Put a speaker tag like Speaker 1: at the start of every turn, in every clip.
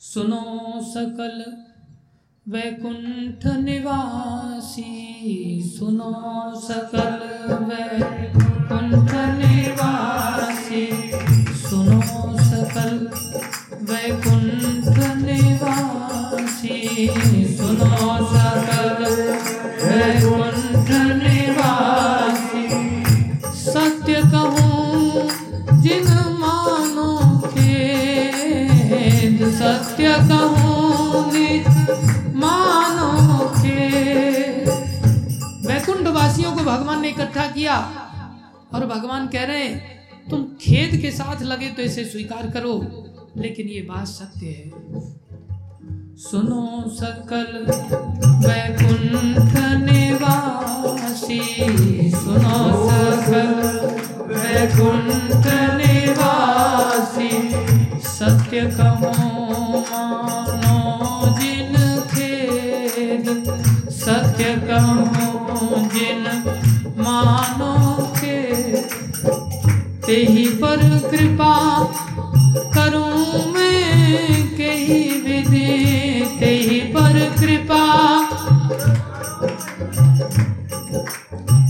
Speaker 1: सुनो सकल वैकुंठ निवासी सुनो सकल वैकुंठ निवासी। सत्य कहूँ निज मानो खेद वैकुंठ वासियों को भगवान ने इकट्ठा किया और भगवान कह रहे हैं, तुम खेद के साथ लगे तो इसे स्वीकार करो, लेकिन ये बात सत्य है। सुनो सकल वैकुंठ निवासी जिन मानो के पर कृपा करूँ मैं, कही विधि पर कृपा।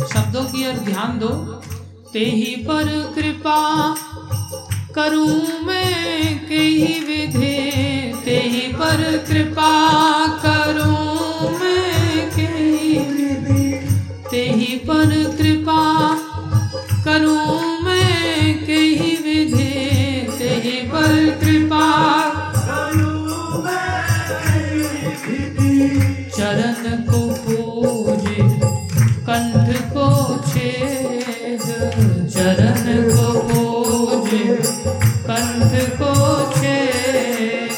Speaker 1: शब्दों की ध्यान दो, तेही पर कृपा करूँ मैं, कही विधि, तेही पर कृपा करूँ। कृपा। चरण को पूजे, कंठ को छेद। चरण को पूजे, कंठ को छेद।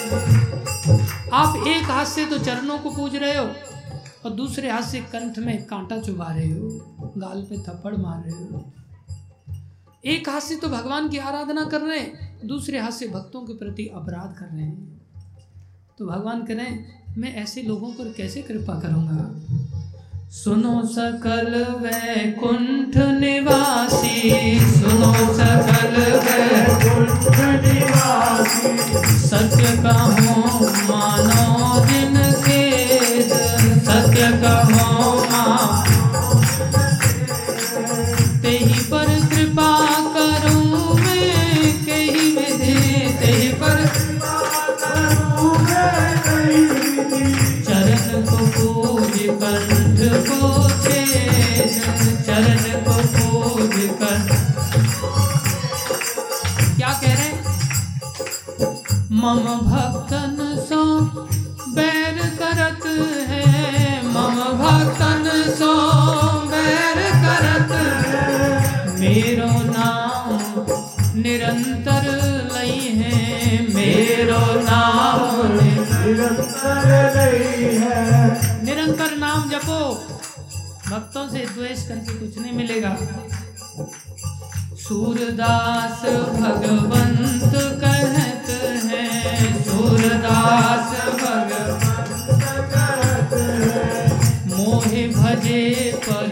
Speaker 1: आप एक हाथ से तो चरणों को पूज रहे हो और दूसरे हाथ से कंठ में कांटा चुभा रहे हो, गाल पे थप्पड़ मार रहे हो। एक हाथ से तो भगवान की आराधना कर रहे हैं। दूसरे हाथ से भक्तों के प्रति अपराध कर रहे हैं। तो भगवान कह रहे हैं मैं ऐसे लोगों पर कैसे कृपा करूँगा? सुनो सकल वैकुंठ निवासी, सुनो सकल कंठ को चरण को पूज कर क्या कह रहे मम भक्तन सो बैर करत है। मम भक्तन सो बैर करत है। मेरो नाम निरंतर लई है। मेरो नाम निरंतर नाम जपो। भक्तों से द्वेष करके कुछ नहीं मिलेगा। सूरदास भगवंत कहत है। सूरदास भगवंत मोहे भजे पर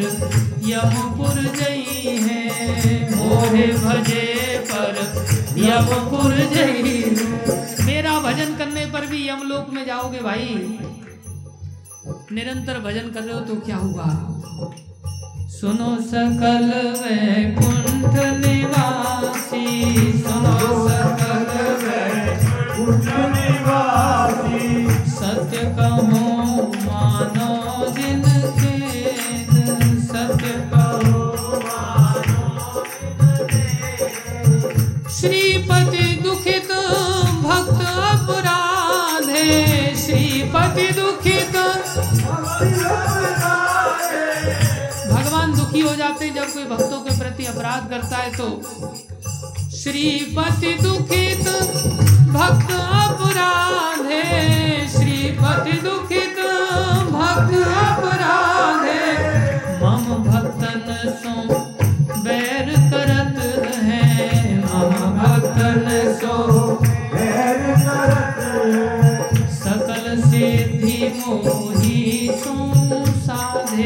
Speaker 1: यमपुर जई है। मोहे भजे पर यमपुर मेरा भजन करने पर भी यमलोक में जाओगे भाई। निरंतर भजन कर रहे हो तो क्या हुआ? सुनो सकल वैकुंठ निवासी, सुनो सकल वैकुंठ निवासी। सत्य कहो श्रीपति दुखित भक्त अपराधे। श्रीपति दुखित भगवान दुखी हो जाते जब कोई भक्तों के प्रति अपराध करता है तो। श्रीपति दुखित भक्त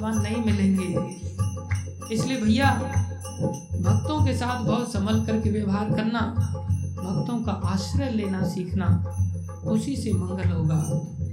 Speaker 1: भगवान नहीं मिलेंगे। इसलिए भैया, भक्तों के साथ बहुत संभल करके व्यवहार करना, भक्तों का आश्रय लेना सीखना, उसी से मंगल होगा।